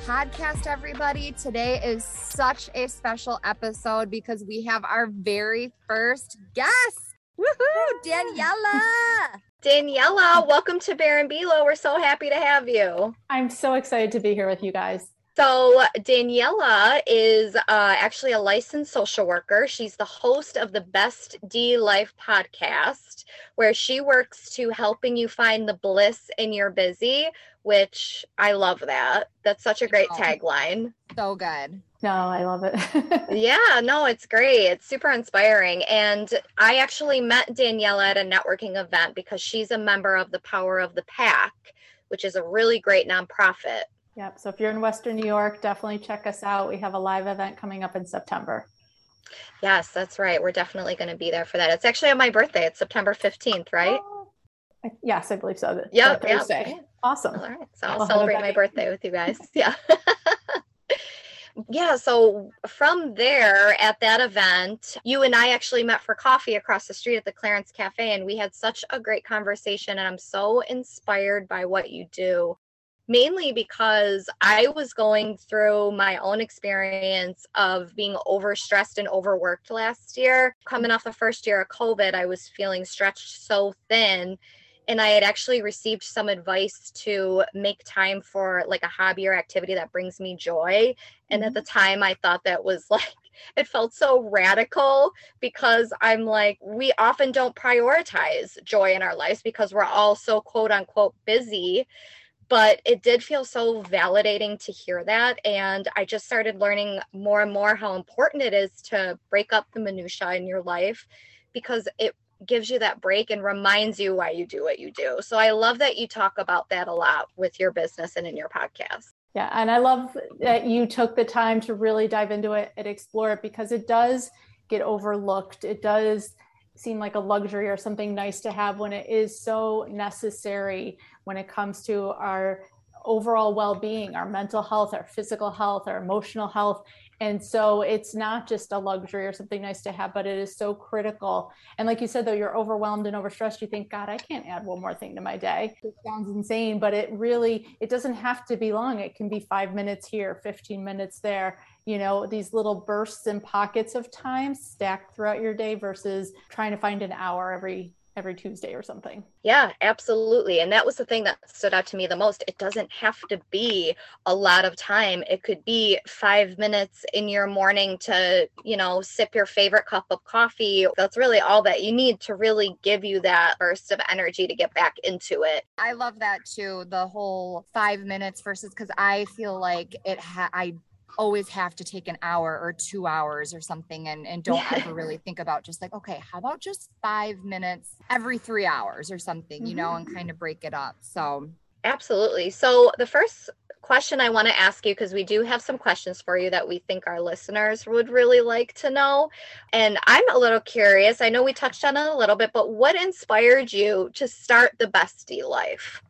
podcast, everybody. Today is such a special episode because we have our very first guest. Woohoo, Daniela. Daniela, welcome to Bear and Below. We're so happy to have you. I'm so excited to be here with you guys. So, Daniela is uh, actually a licensed social worker. She's the host of the Best D Life podcast, where she works to helping you find the bliss in your busy, which I love that. That's such a great oh. tagline. So good. No, I love it. yeah, no, it's great. It's super inspiring. And I actually met Daniela at a networking event because she's a member of the Power of the Pack, which is a really great nonprofit. Yep. So if you're in Western New York, definitely check us out. We have a live event coming up in September. Yes, that's right. We're definitely going to be there for that. It's actually on my birthday. It's September 15th, right? Oh, yes, I believe so. Yeah. Thursday. Yep. Awesome. All right. So I'll, I'll celebrate my birthday with you guys. Yeah. yeah. So from there at that event, you and I actually met for coffee across the street at the Clarence Cafe, and we had such a great conversation. And I'm so inspired by what you do mainly because I was going through my own experience of being overstressed and overworked last year. Coming off the first year of COVID, I was feeling stretched so thin. And I had actually received some advice to make time for like a hobby or activity that brings me joy. And at the mm-hmm. time, I thought that was like, it felt so radical because I'm like, we often don't prioritize joy in our lives because we're all so quote unquote busy but it did feel so validating to hear that and i just started learning more and more how important it is to break up the minutia in your life because it gives you that break and reminds you why you do what you do. So i love that you talk about that a lot with your business and in your podcast. Yeah and i love that you took the time to really dive into it and explore it because it does get overlooked. It does seem like a luxury or something nice to have when it is so necessary when it comes to our overall well-being our mental health our physical health our emotional health and so it's not just a luxury or something nice to have but it is so critical. And like you said though you're overwhelmed and overstressed you think god i can't add one more thing to my day. It sounds insane but it really it doesn't have to be long. It can be five minutes here 15 minutes there you know these little bursts and pockets of time stacked throughout your day versus trying to find an hour every every Tuesday or something. Yeah, absolutely. And that was the thing that stood out to me the most. It doesn't have to be a lot of time. It could be 5 minutes in your morning to, you know, sip your favorite cup of coffee. That's really all that you need to really give you that burst of energy to get back into it. I love that too, the whole 5 minutes versus cuz I feel like it ha- I always have to take an hour or two hours or something and, and don't yeah. ever really think about just like, okay, how about just five minutes every three hours or something, mm-hmm. you know, and mm-hmm. kind of break it up. So, absolutely. So, the first question I want to ask you, because we do have some questions for you that we think our listeners would really like to know. And I'm a little curious. I know we touched on it a little bit, but what inspired you to start the Best D Life?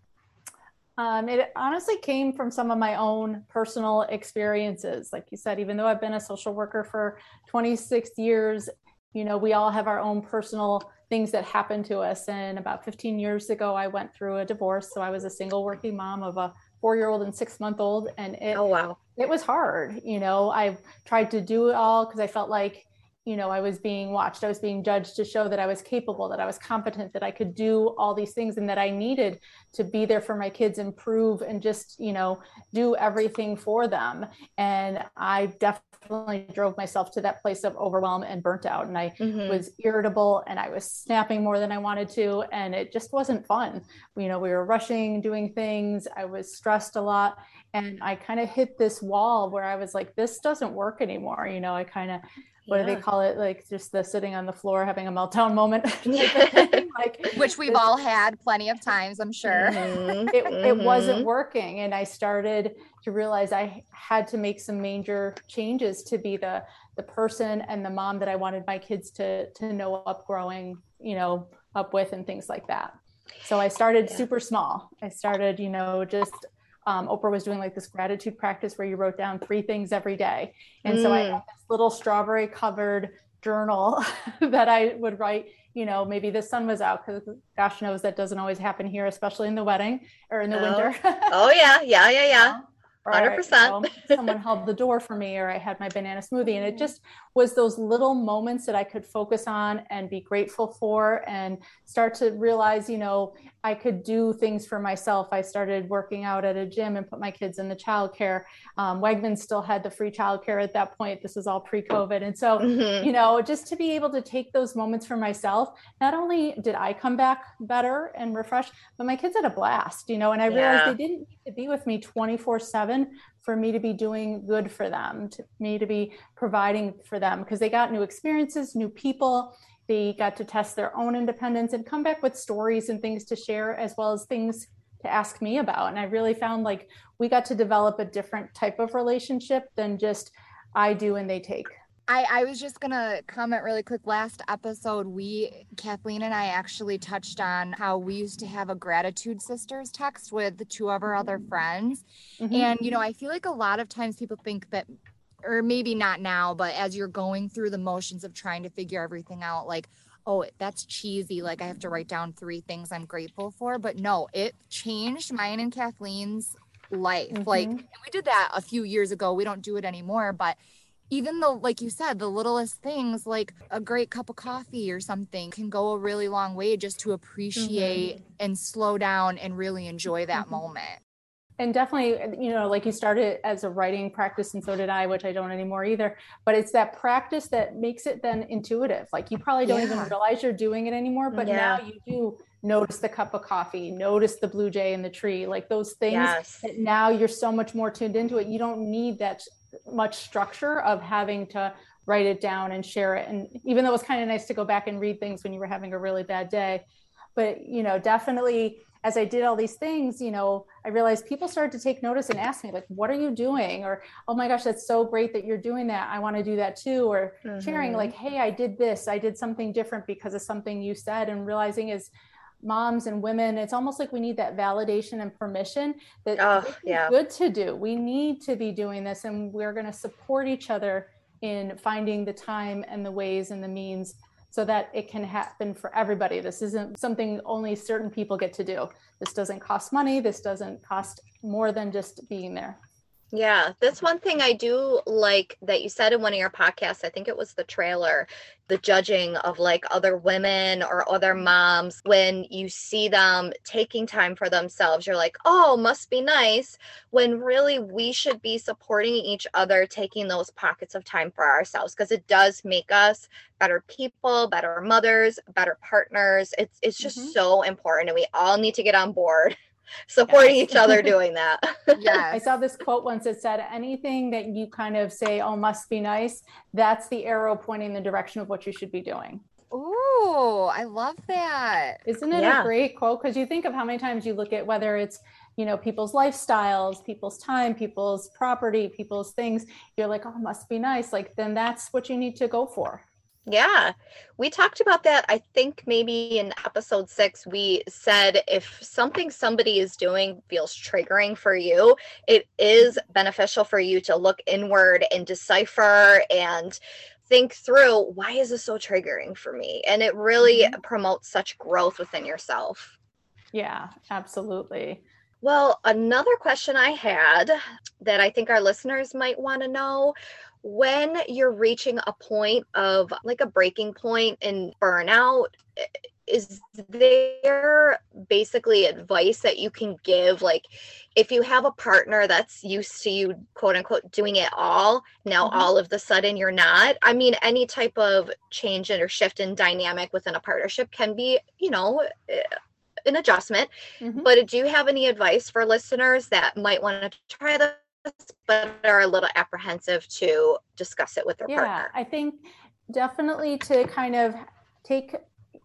Um, it honestly came from some of my own personal experiences. Like you said, even though I've been a social worker for 26 years, you know, we all have our own personal things that happen to us. And about 15 years ago, I went through a divorce. So I was a single working mom of a four year old and six month old. And it, oh, wow. It was hard. You know, I tried to do it all because I felt like you know, I was being watched, I was being judged to show that I was capable, that I was competent, that I could do all these things, and that I needed to be there for my kids, improve, and just, you know, do everything for them. And I definitely drove myself to that place of overwhelm and burnt out. And I mm-hmm. was irritable and I was snapping more than I wanted to. And it just wasn't fun. You know, we were rushing, doing things, I was stressed a lot. And I kind of hit this wall where I was like, this doesn't work anymore. You know, I kind of what yeah. do they call it like just the sitting on the floor having a meltdown moment like which we've all had plenty of times i'm sure mm-hmm. it, mm-hmm. it wasn't working and i started to realize i had to make some major changes to be the the person and the mom that i wanted my kids to to know up growing you know up with and things like that so i started yeah. super small i started you know just um, Oprah was doing like this gratitude practice where you wrote down three things every day. And mm. so I mm. had this little strawberry covered journal that I would write you know, maybe the sun was out because gosh knows that doesn't always happen here, especially in the wedding or in the oh. winter. oh yeah, yeah, yeah, yeah. Hundred percent. Someone held the door for me, or I had my banana smoothie, and it just was those little moments that I could focus on and be grateful for, and start to realize, you know, I could do things for myself. I started working out at a gym and put my kids in the childcare. Um, Wegman still had the free childcare at that point. This is all pre-COVID, and so mm-hmm. you know, just to be able to take those moments for myself. Not only did I come back better and refreshed, but my kids had a blast. You know, and I realized yeah. they didn't need to be with me twenty four seven for me to be doing good for them, to me to be providing for them because they got new experiences, new people. They got to test their own independence and come back with stories and things to share, as well as things to ask me about. And I really found like we got to develop a different type of relationship than just I do and they take. I, I was just gonna comment really quick. Last episode, we Kathleen and I actually touched on how we used to have a gratitude sisters text with two of our other friends. Mm-hmm. And you know, I feel like a lot of times people think that or maybe not now, but as you're going through the motions of trying to figure everything out, like, oh, that's cheesy. Like I have to write down three things I'm grateful for. But no, it changed mine and Kathleen's life. Mm-hmm. Like we did that a few years ago. We don't do it anymore, but even though like you said the littlest things like a great cup of coffee or something can go a really long way just to appreciate mm-hmm. and slow down and really enjoy that mm-hmm. moment and definitely you know like you started as a writing practice and so did i which i don't anymore either but it's that practice that makes it then intuitive like you probably don't yeah. even realize you're doing it anymore but yeah. now you do notice the cup of coffee notice the blue jay in the tree like those things yes. that now you're so much more tuned into it you don't need that much structure of having to write it down and share it. And even though it was kind of nice to go back and read things when you were having a really bad day, but you know, definitely as I did all these things, you know, I realized people started to take notice and ask me, like, what are you doing? Or, oh my gosh, that's so great that you're doing that. I want to do that too. Or mm-hmm. sharing, like, hey, I did this, I did something different because of something you said, and realizing is moms and women it's almost like we need that validation and permission that oh, yeah. good to do. We need to be doing this and we're going to support each other in finding the time and the ways and the means so that it can happen for everybody. This isn't something only certain people get to do. This doesn't cost money. This doesn't cost more than just being there yeah, that's one thing I do like that you said in one of your podcasts. I think it was the trailer, the judging of like other women or other moms. When you see them taking time for themselves, you're like, oh, must be nice. When really we should be supporting each other, taking those pockets of time for ourselves because it does make us better people, better mothers, better partners. It's it's just mm-hmm. so important, and we all need to get on board supporting yes. each other doing that. yeah. I saw this quote once that said anything that you kind of say, oh, must be nice, that's the arrow pointing the direction of what you should be doing. Oh, I love that. Isn't it yeah. a great quote? Because you think of how many times you look at whether it's, you know, people's lifestyles, people's time, people's property, people's things, you're like, oh, must be nice. Like, then that's what you need to go for. Yeah, we talked about that. I think maybe in episode six, we said if something somebody is doing feels triggering for you, it is beneficial for you to look inward and decipher and think through why is this so triggering for me? And it really mm-hmm. promotes such growth within yourself. Yeah, absolutely. Well, another question I had that I think our listeners might want to know when you're reaching a point of like a breaking point in burnout is there basically advice that you can give like if you have a partner that's used to you quote unquote doing it all now mm-hmm. all of the sudden you're not i mean any type of change in or shift in dynamic within a partnership can be you know eh, an adjustment mm-hmm. but do you have any advice for listeners that might want to try the but are a little apprehensive to discuss it with their partner. yeah, partner. I think definitely to kind of take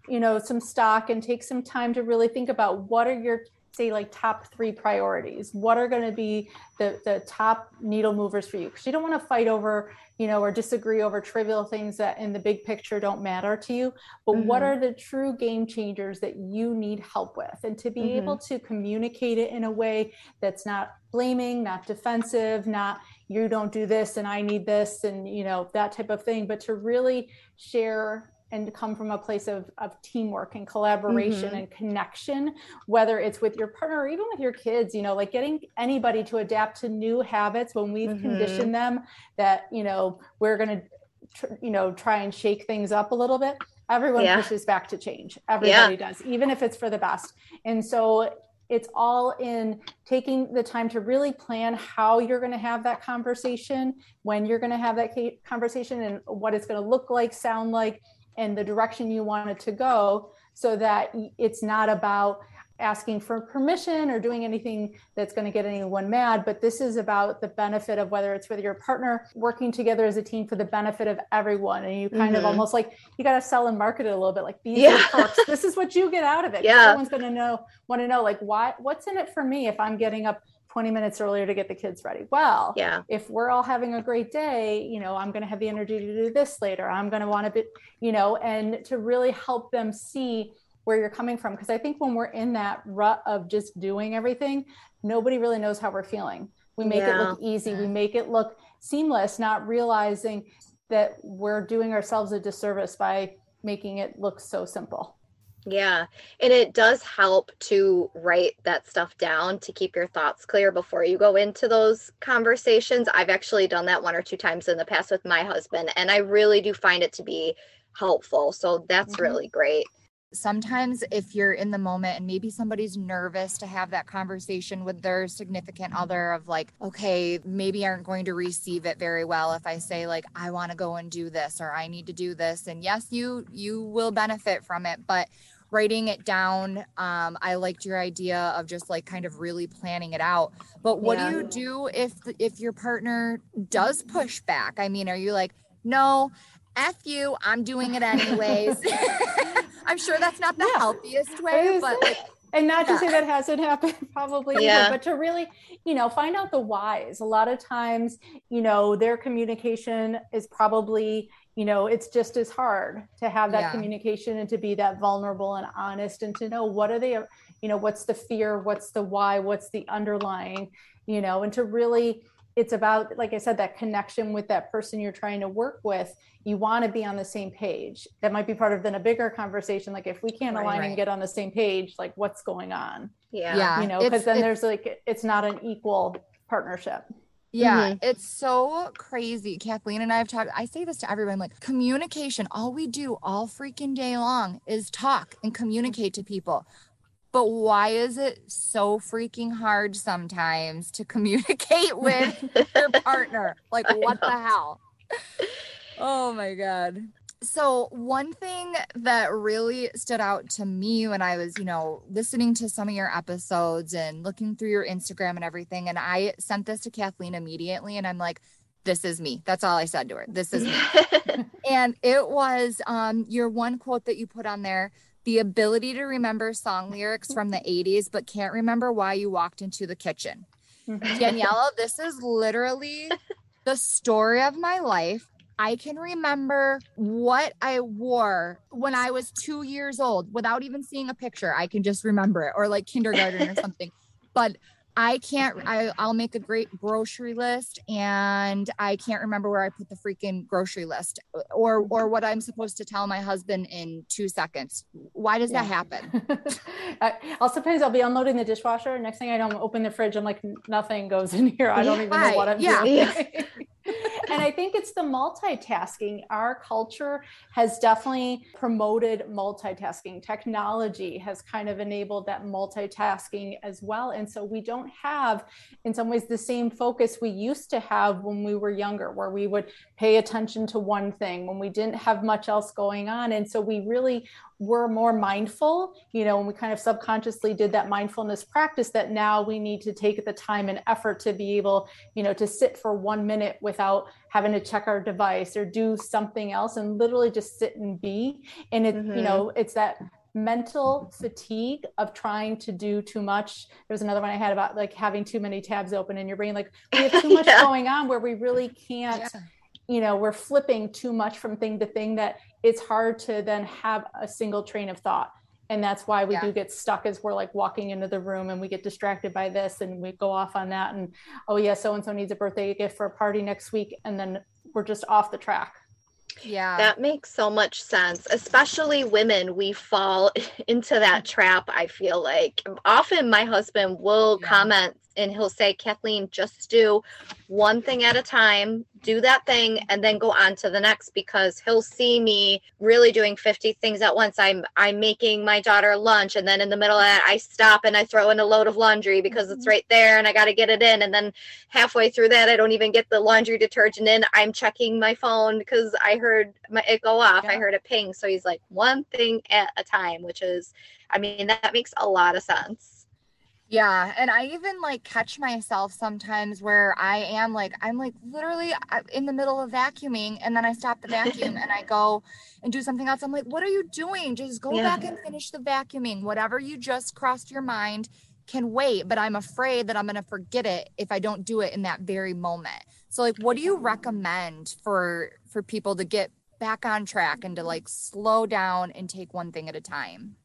you know some stock and take some time to really think about what are your say like top three priorities what are going to be the the top needle movers for you because you don't want to fight over you know or disagree over trivial things that in the big picture don't matter to you but mm-hmm. what are the true game changers that you need help with and to be mm-hmm. able to communicate it in a way that's not blaming not defensive not you don't do this and i need this and you know that type of thing but to really share and come from a place of, of teamwork and collaboration mm-hmm. and connection whether it's with your partner or even with your kids you know like getting anybody to adapt to new habits when we've mm-hmm. conditioned them that you know we're going to tr- you know try and shake things up a little bit everyone yeah. pushes back to change everybody yeah. does even if it's for the best and so it's all in taking the time to really plan how you're going to have that conversation when you're going to have that conversation and what it's going to look like sound like and the direction you want it to go so that it's not about asking for permission or doing anything that's going to get anyone mad but this is about the benefit of whether it's with your partner working together as a team for the benefit of everyone and you kind mm-hmm. of almost like you got to sell and market it a little bit like these yeah. perks this is what you get out of it yeah everyone's going to know want to know like why what's in it for me if i'm getting up 20 minutes earlier to get the kids ready. Well, yeah. if we're all having a great day, you know, I'm going to have the energy to do this later. I'm going to want to be, you know, and to really help them see where you're coming from. Because I think when we're in that rut of just doing everything, nobody really knows how we're feeling. We make yeah. it look easy, we make it look seamless, not realizing that we're doing ourselves a disservice by making it look so simple. Yeah. And it does help to write that stuff down to keep your thoughts clear before you go into those conversations. I've actually done that one or two times in the past with my husband, and I really do find it to be helpful. So that's mm-hmm. really great. Sometimes, if you're in the moment and maybe somebody's nervous to have that conversation with their significant other, of like, okay, maybe aren't going to receive it very well if I say, like, I want to go and do this or I need to do this. And yes, you you will benefit from it, but writing it down. Um, I liked your idea of just like kind of really planning it out. But what yeah. do you do if if your partner does push back? I mean, are you like, no, f you, I'm doing it anyways. I'm sure that's not the yeah. healthiest way, but like, and not yeah. to say that hasn't happened probably yeah. Either, but to really you know find out the whys a lot of times you know their communication is probably you know it's just as hard to have that yeah. communication and to be that vulnerable and honest and to know what are they you know what's the fear what's the why what's the underlying you know and to really it's about like i said that connection with that person you're trying to work with you want to be on the same page that might be part of then a bigger conversation like if we can't right, align right. and get on the same page like what's going on yeah yeah you know because then there's like it's not an equal partnership yeah, mm-hmm. it's so crazy. Kathleen and I have talked. I say this to everyone like communication, all we do all freaking day long is talk and communicate to people. But why is it so freaking hard sometimes to communicate with your partner? Like, what the hell? Oh my God. So, one thing that really stood out to me when I was, you know, listening to some of your episodes and looking through your Instagram and everything, and I sent this to Kathleen immediately, and I'm like, this is me. That's all I said to her. This is me. and it was um, your one quote that you put on there the ability to remember song lyrics from the 80s, but can't remember why you walked into the kitchen. Mm-hmm. Daniela, this is literally the story of my life. I can remember what I wore when I was two years old without even seeing a picture. I can just remember it, or like kindergarten or something. But I can't, I, I'll make a great grocery list and I can't remember where I put the freaking grocery list or, or what I'm supposed to tell my husband in two seconds. Why does yeah. that happen? I'll sometimes I'll be unloading the dishwasher. Next thing I know, I'm open the fridge. I'm like, nothing goes in here. I don't even know what I'm yeah. doing. and I think it's the multitasking. Our culture has definitely promoted multitasking. Technology has kind of enabled that multitasking as well. And so we don't have, in some ways, the same focus we used to have when we were younger, where we would pay attention to one thing when we didn't have much else going on. And so we really we're more mindful, you know, and we kind of subconsciously did that mindfulness practice that now we need to take the time and effort to be able, you know, to sit for one minute without having to check our device or do something else and literally just sit and be. And it, mm-hmm. you know, it's that mental fatigue of trying to do too much. There was another one I had about like having too many tabs open in your brain. Like we have too much yeah. going on where we really can't. Yeah you know we're flipping too much from thing to thing that it's hard to then have a single train of thought and that's why we yeah. do get stuck as we're like walking into the room and we get distracted by this and we go off on that and oh yeah so and so needs a birthday gift for a party next week and then we're just off the track Yeah. That makes so much sense. Especially women, we fall into that trap, I feel like. Often my husband will yeah. comment and he'll say, Kathleen, just do one thing at a time, do that thing, and then go on to the next because he'll see me really doing 50 things at once. I'm I'm making my daughter lunch, and then in the middle of that, I stop and I throw in a load of laundry because it's mm-hmm. right there and I gotta get it in. And then halfway through that, I don't even get the laundry detergent in. I'm checking my phone because I heard my, it go off. Yeah. I heard it ping. So he's like, one thing at a time, which is I mean, that makes a lot of sense. Yeah. And I even like catch myself sometimes where I am like, I'm like literally uh, in the middle of vacuuming and then I stop the vacuum and I go and do something else. I'm like, what are you doing? Just go yeah. back and finish the vacuuming. Whatever you just crossed your mind can wait, but I'm afraid that I'm going to forget it if I don't do it in that very moment. So like, what do you recommend for, for people to get back on track and to like slow down and take one thing at a time?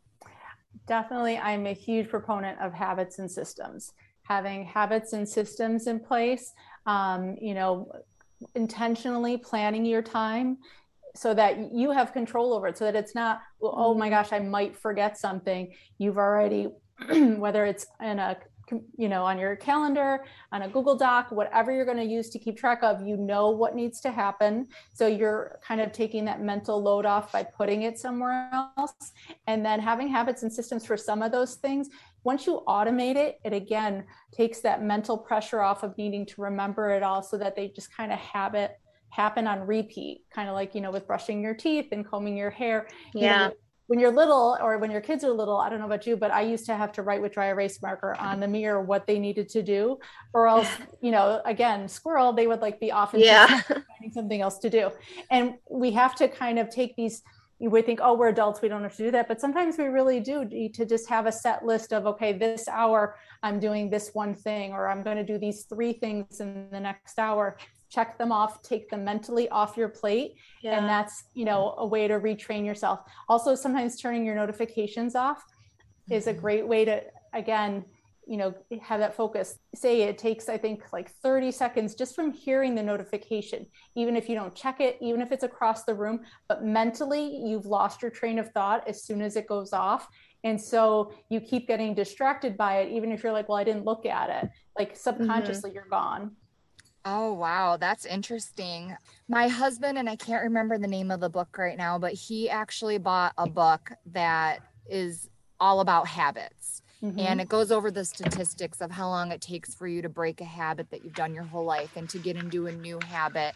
Definitely i'm a huge proponent of habits and systems having habits and systems in place um, you know intentionally planning your time so that you have control over it so that it's not oh my mm-hmm. gosh i might forget something you've already whether it's in a you know on your calendar on a google doc whatever you're going to use to keep track of you know what needs to happen. So you're kind of taking that mental load off by putting it somewhere else. And then having habits and systems for some of those things once you automate it it again takes that mental pressure off of needing to remember it all so that they just kind of habit happen on repeat kind of like you know with brushing your teeth and combing your hair. Yeah you know, when you're little or when your kids are little, I don't know about you, but I used to have to write with dry erase marker on the mirror what they needed to do, or else, you know, again, squirrel, they would like be off and yeah. finding something else to do. And we have to kind of take these we think, oh, we're adults, we don't have to do that. But sometimes we really do need to just have a set list of, okay, this hour I'm doing this one thing, or I'm going to do these three things in the next hour check them off take them mentally off your plate yeah. and that's you know a way to retrain yourself also sometimes turning your notifications off mm-hmm. is a mm-hmm. great way to again you know have that focus say it takes i think like 30 seconds just from hearing the notification even if you don't check it even if it's across the room but mentally you've lost your train of thought as soon as it goes off and so you keep getting distracted by it even if you're like well i didn't look at it like subconsciously mm-hmm. you're gone Oh, wow. That's interesting. My husband, and I can't remember the name of the book right now, but he actually bought a book that is all about habits. Mm-hmm. And it goes over the statistics of how long it takes for you to break a habit that you've done your whole life and to get into a new habit.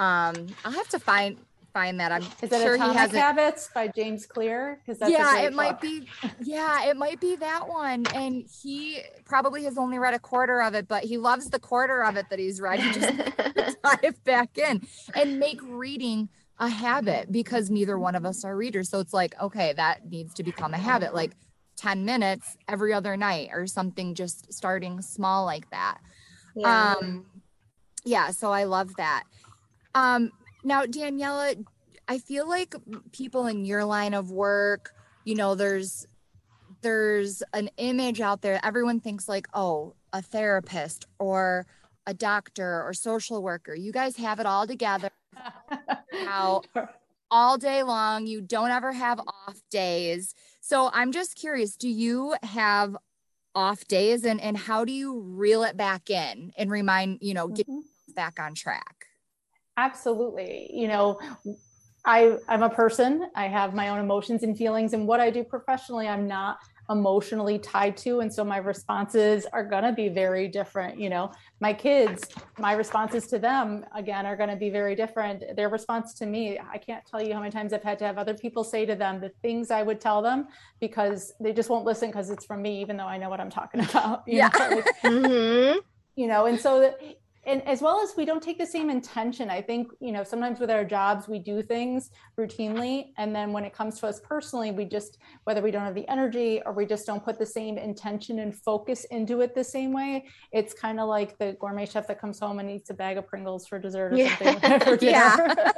Um, I'll have to find find that. I'm Is it sure Atomic he has Habits by James Clear? Because yeah, it book. might be. Yeah, it might be that one. And he probably has only read a quarter of it, but he loves the quarter of it that he's read. He just dive back in and make reading a habit because neither one of us are readers. So it's like, okay, that needs to become a habit. Like 10 minutes every other night or something just starting small like that. Yeah. Um yeah, so I love that. Um now, Daniela, I feel like people in your line of work, you know, there's there's an image out there. Everyone thinks like, oh, a therapist or a doctor or social worker. You guys have it all together. How all day long, you don't ever have off days. So I'm just curious, do you have off days and and how do you reel it back in and remind, you know, get mm-hmm. back on track? Absolutely. You know, I, I'm a person, I have my own emotions and feelings, and what I do professionally, I'm not emotionally tied to. And so my responses are going to be very different. You know, my kids, my responses to them, again, are going to be very different. Their response to me, I can't tell you how many times I've had to have other people say to them the things I would tell them because they just won't listen because it's from me, even though I know what I'm talking about. yeah. Know? mm-hmm. You know, and so and as well as we don't take the same intention. I think you know sometimes with our jobs we do things routinely. And then when it comes to us personally we just whether we don't have the energy or we just don't put the same intention and focus into it the same way it's kind of like the gourmet chef that comes home and eats a bag of pringles for dessert or yeah. something for yeah.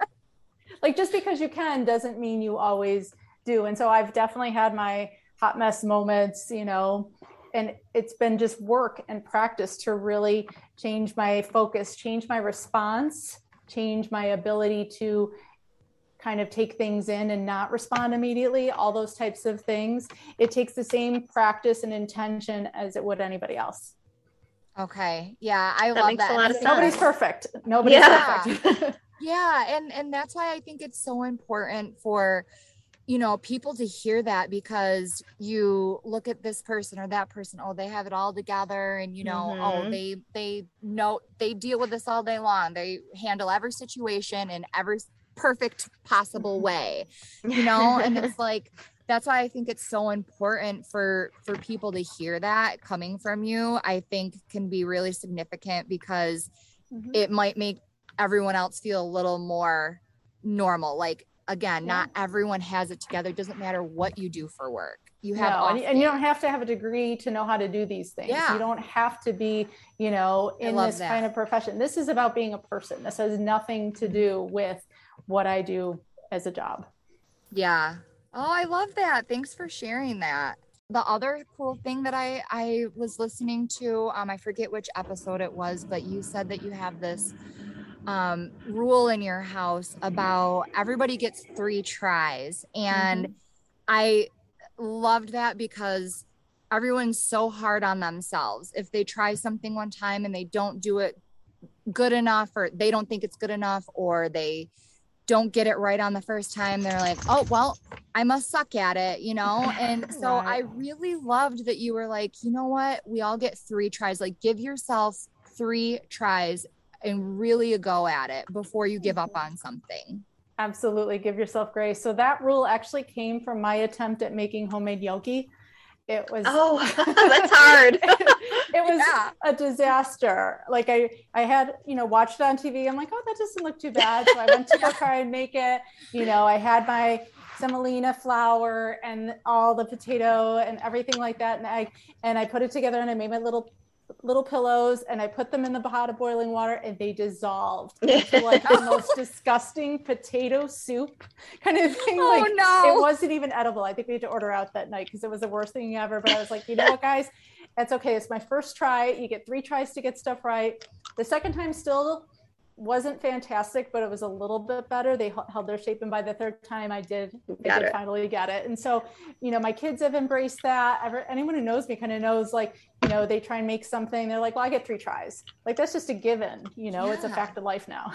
like just because you can doesn't mean you always do. And so i've definitely had my hot mess moments you know and it's been just work and practice to really change my focus change my response change my ability to kind of take things in and not respond immediately, all those types of things. It takes the same practice and intention as it would anybody else. Okay. Yeah, I that love that. Nobody's perfect. Nobody's yeah. perfect. yeah, and and that's why I think it's so important for you know people to hear that because you look at this person or that person oh they have it all together and you know oh, mm-hmm. oh they they know they deal with this all day long they handle every situation in every perfect possible way you know and it's like that's why i think it's so important for for people to hear that coming from you i think can be really significant because mm-hmm. it might make everyone else feel a little more normal like again yeah. not everyone has it together it doesn't matter what you do for work you have no, and, and, you don't have to have a degree to know how to do these things yeah. you don't have to be you know in this that. kind of profession this is about being a person this has nothing to do with what I do as a job. Yeah. Oh, I love that. Thanks for sharing that. The other cool thing that I I was listening to, um, I forget which episode it was, but you said that you have this um, rule in your house about everybody gets three tries, and mm-hmm. I loved that because everyone's so hard on themselves. If they try something one time and they don't do it good enough, or they don't think it's good enough, or they don't get it right on the first time, they're like, oh, well, I must suck at it, you know? And so right. I really loved that you were like, you know what? We all get three tries. Like, give yourself three tries and really a go at it before you give up on something. Absolutely. Give yourself grace. So that rule actually came from my attempt at making homemade gnocchi it was oh that's hard it was yeah. a disaster like i i had you know watched it on tv i'm like oh that doesn't look too bad so i went to go try and make it you know i had my semolina flour and all the potato and everything like that and i and i put it together and i made my little little pillows and I put them in the pot of boiling water and they dissolved into like the most disgusting potato soup kind of thing. Oh like, no. It wasn't even edible. I think we had to order out that night because it was the worst thing ever. But I was like, you know what, guys? That's okay. It's my first try. You get three tries to get stuff right. The second time still wasn't fantastic, but it was a little bit better. They held their shape, and by the third time, I did, I did finally get it. And so, you know, my kids have embraced that. Ever, anyone who knows me kind of knows, like, you know, they try and make something. They're like, "Well, I get three tries." Like that's just a given. You know, yeah. it's a fact of life now.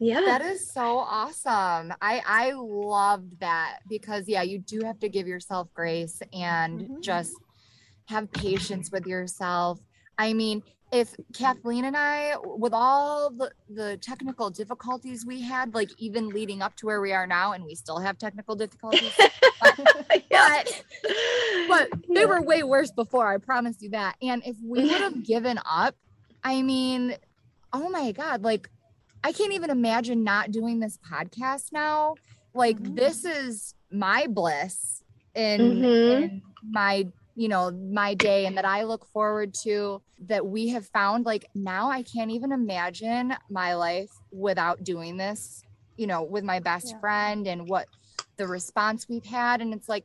Yeah, that is so awesome. I I loved that because yeah, you do have to give yourself grace and mm-hmm. just have patience with yourself. I mean, if Kathleen and I, with all the, the technical difficulties we had, like even leading up to where we are now, and we still have technical difficulties, but, but, but they were way worse before, I promise you that. And if we would have given up, I mean, oh my God, like I can't even imagine not doing this podcast now. Like, mm-hmm. this is my bliss in, mm-hmm. in my you know my day and that i look forward to that we have found like now i can't even imagine my life without doing this you know with my best yeah. friend and what the response we've had. And it's like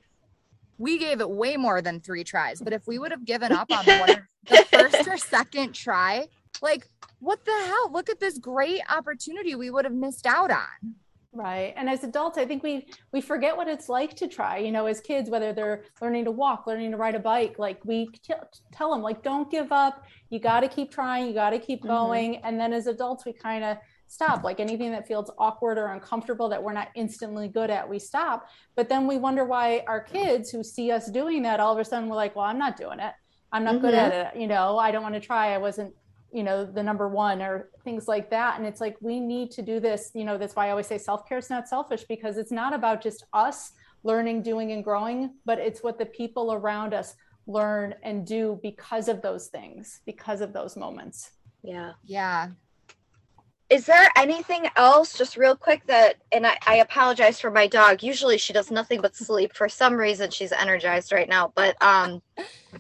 we gave it way more than three tries but if we would have given up on one the first or second try like what the hell? Look at this great opportunity we would have missed out on Right. And as adults, I think we we forget what it's like to try. You know, as kids, whether they're learning to walk, learning to ride a bike, like we t- tell them, like, don't give up. You got to keep trying. You got to keep mm-hmm. going. Mm-hmm. And then as adults, we kind of stop. Like anything that feels awkward or uncomfortable that we're not instantly good at, we stop. But then we wonder why our kids who see us doing that, all of a sudden, we're like, well, I'm not doing it. I'm not mm-hmm. good at it. You know, I don't want to try. I wasn't you know the number one or things like that. And it's like we need to do this. You know that's why i always say self-care is not selfish because it's not about just us learning doing and growing but it's what the people around us learn and do because of those things because of those moments. Yeah. Yeah is there anything else just real quick that and I, I, apologize for my dog. Usually she does nothing but sleep. For some reason she's energized right now but um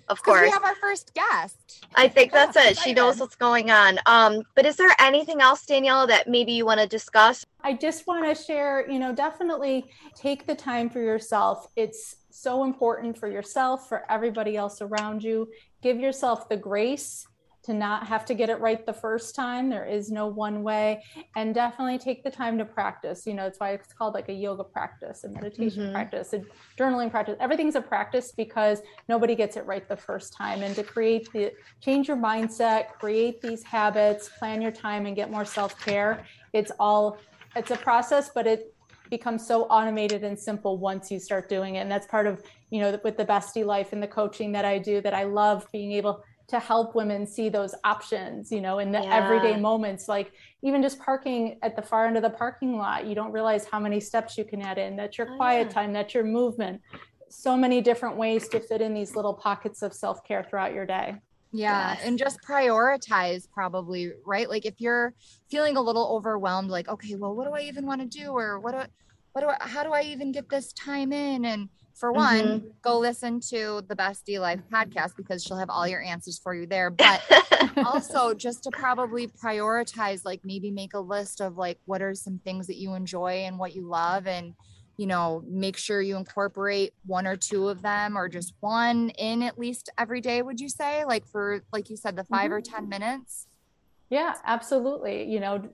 of course we have our first guest. I think that's it. She knows what's going on. Um but is there anything else danielle that maybe you want to discuss? I just want to share you know definitely take the time for yourself. It's so important for yourself for everybody else around you. Give yourself the grace to not have to get it right the first time. There is no one way. And definitely take the time to practice. You know, it's why it's called like a yoga practice, a meditation mm-hmm. practice, a journaling practice. Everything's a practice because nobody gets it right the first time. And to create the change your mindset, create these habits, plan your time, and get more self care, it's all it's a process, but it becomes so automated and simple once you start doing it. And that's part of, you know, with the Best D Life and the coaching that I do that I love being able to help women see those options, you know, in the yeah. everyday moments, like even just parking at the far end of the parking lot, you don't realize how many steps you can add in. That's your oh, quiet yeah. time, that's your movement. So many different ways to fit in these little pockets of self care throughout your day. Yeah. Yes. And just prioritize, probably, right? Like if you're feeling a little overwhelmed, like, okay, well, what do I even want to do? Or what do I, what do I, how do I even get this time in? And for one, mm-hmm. go listen to the Best D Life podcast because she'll have all your answers for you there. But also just to probably prioritize, like maybe make a list of like what are some things that you enjoy and what you love and you know, make sure you incorporate one or two of them or just one in at least every day, would you say? Like for like you said, the 5 mm-hmm. or 10 minutes? Yeah, absolutely. You know,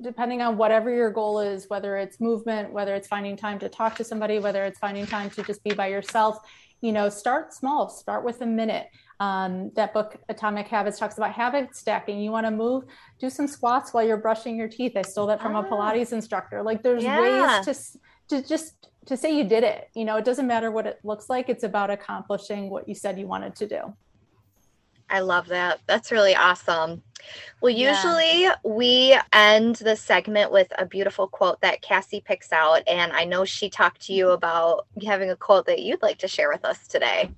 depending on whatever your goal is, whether it's movement, whether it's finding time to talk to somebody, whether it's finding time to just be by yourself, you know, start small, start with a minute. Um, that book, Atomic Habits, talks about habit stacking. You want to move, do some squats while you're brushing your teeth. I stole that from a ah. Pilates instructor. Like there's yeah. ways to, to just to say you did it. You know, it doesn't matter what it looks like. It's about accomplishing what you said you wanted to do. I love that. That's really awesome. Well, usually yeah. we end the segment with a beautiful quote that Cassie picks out. And I know she talked to you mm-hmm. about having a quote that you'd like to share with us today.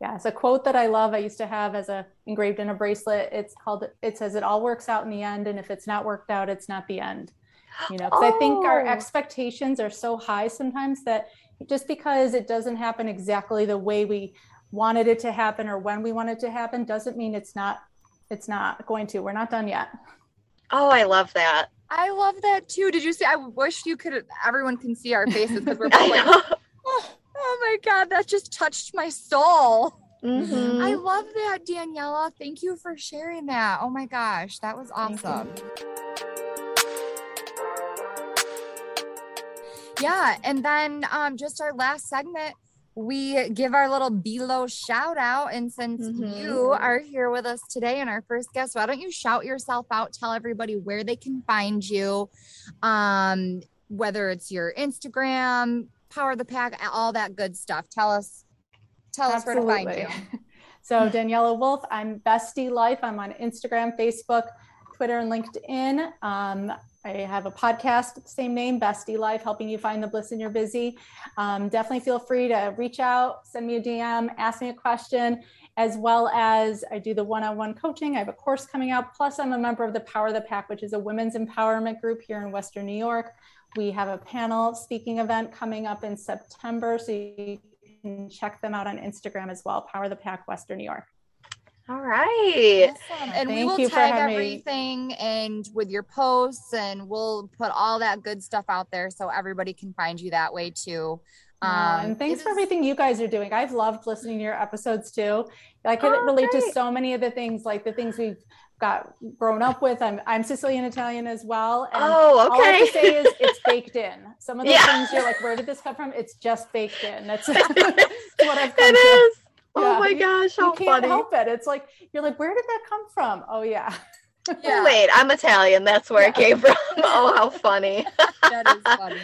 Yeah, it's a quote that I love. I used to have as a engraved in a bracelet. It's called it says it all works out in the end and if it's not worked out, it's not the end. You know, because oh. I think our oh. expectations are so high sometimes that just because it doesn't happen exactly the way we wanted it to happen or when we want it to happen doesn't mean it's not it's not going to. We're not done yet. Oh, I love that. I love that too. Did you see? I wish you could. Everyone can see our faces because we're both like, oh, oh, my god, that just touched my soul. Mm-hmm. I love that, Daniela. Thank you for sharing that. Oh my gosh, that was awesome. Yeah, and then um, just our last segment we give our little below shout out. And since mm-hmm. you are here with us today and our first guest, why don't you shout yourself out? Tell everybody where they can find you, um, whether it's your Instagram, Power the Pack, all that good stuff. Tell us, tell Absolutely. us where to find you. so Daniela Wolfe, I'm Best D Life. I'm on Instagram, Facebook, Twitter, and LinkedIn. Um, I have a podcast, same name, Best D Life, helping you find the bliss in your busy. Um, definitely feel free to reach out, send me a DM, ask me a question, as well as I do the one on one coaching. I have a course coming out. Plus, I'm a member of the Power of the Pack, which is a women's empowerment group here in Western New York. We have a panel speaking event coming up in September. So you can check them out on Instagram as well, Power of the Pack, Western New York. All right. Awesome. And Thank we will tag everything me. and with your posts and we'll put all that good stuff out there so everybody can find you that way too. Um, and thanks for is... everything you guys are doing. I've loved listening to your episodes too. I can oh, relate great. to so many of the things, like the things we've got grown up with. I'm I'm Sicilian Italian as well. And oh, okay. All I have to say is it's baked in. Some of the yeah. things you're like, where did this come from? It's just baked in. That's, that's what I've come it to. Is. Oh my gosh, how you can't funny. help it. It's like you're like, where did that come from? Oh yeah. yeah. Wait, I'm Italian. That's where yeah. it came from. oh, how funny. that is funny.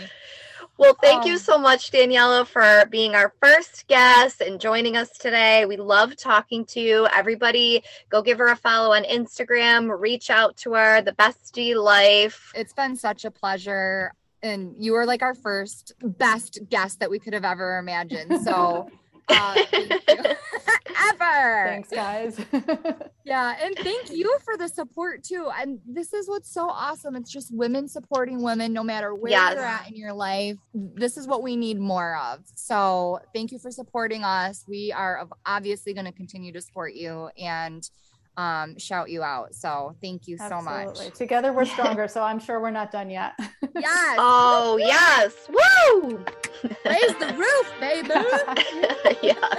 Well, thank um, you so much, Daniela, for being our first guest and joining us today. We love talking to you. Everybody, go give her a follow on Instagram, reach out to her, the Best D Life. It's been such a pleasure. And you were like our first best guest that we could have ever imagined. So uh, ever. Thanks, guys. yeah, and thank you for the support too. And this is what's so awesome. It's just women supporting women, no matter where yes. you're at in your life. This is what we need more of. So thank you for supporting us. We are obviously going to continue to support you and um, shout you out. So thank you Absolutely. so much. Together we're stronger. so I'm sure we're not done yet. yes. Oh, yes. Woo! Raise the roof, baby. yeah.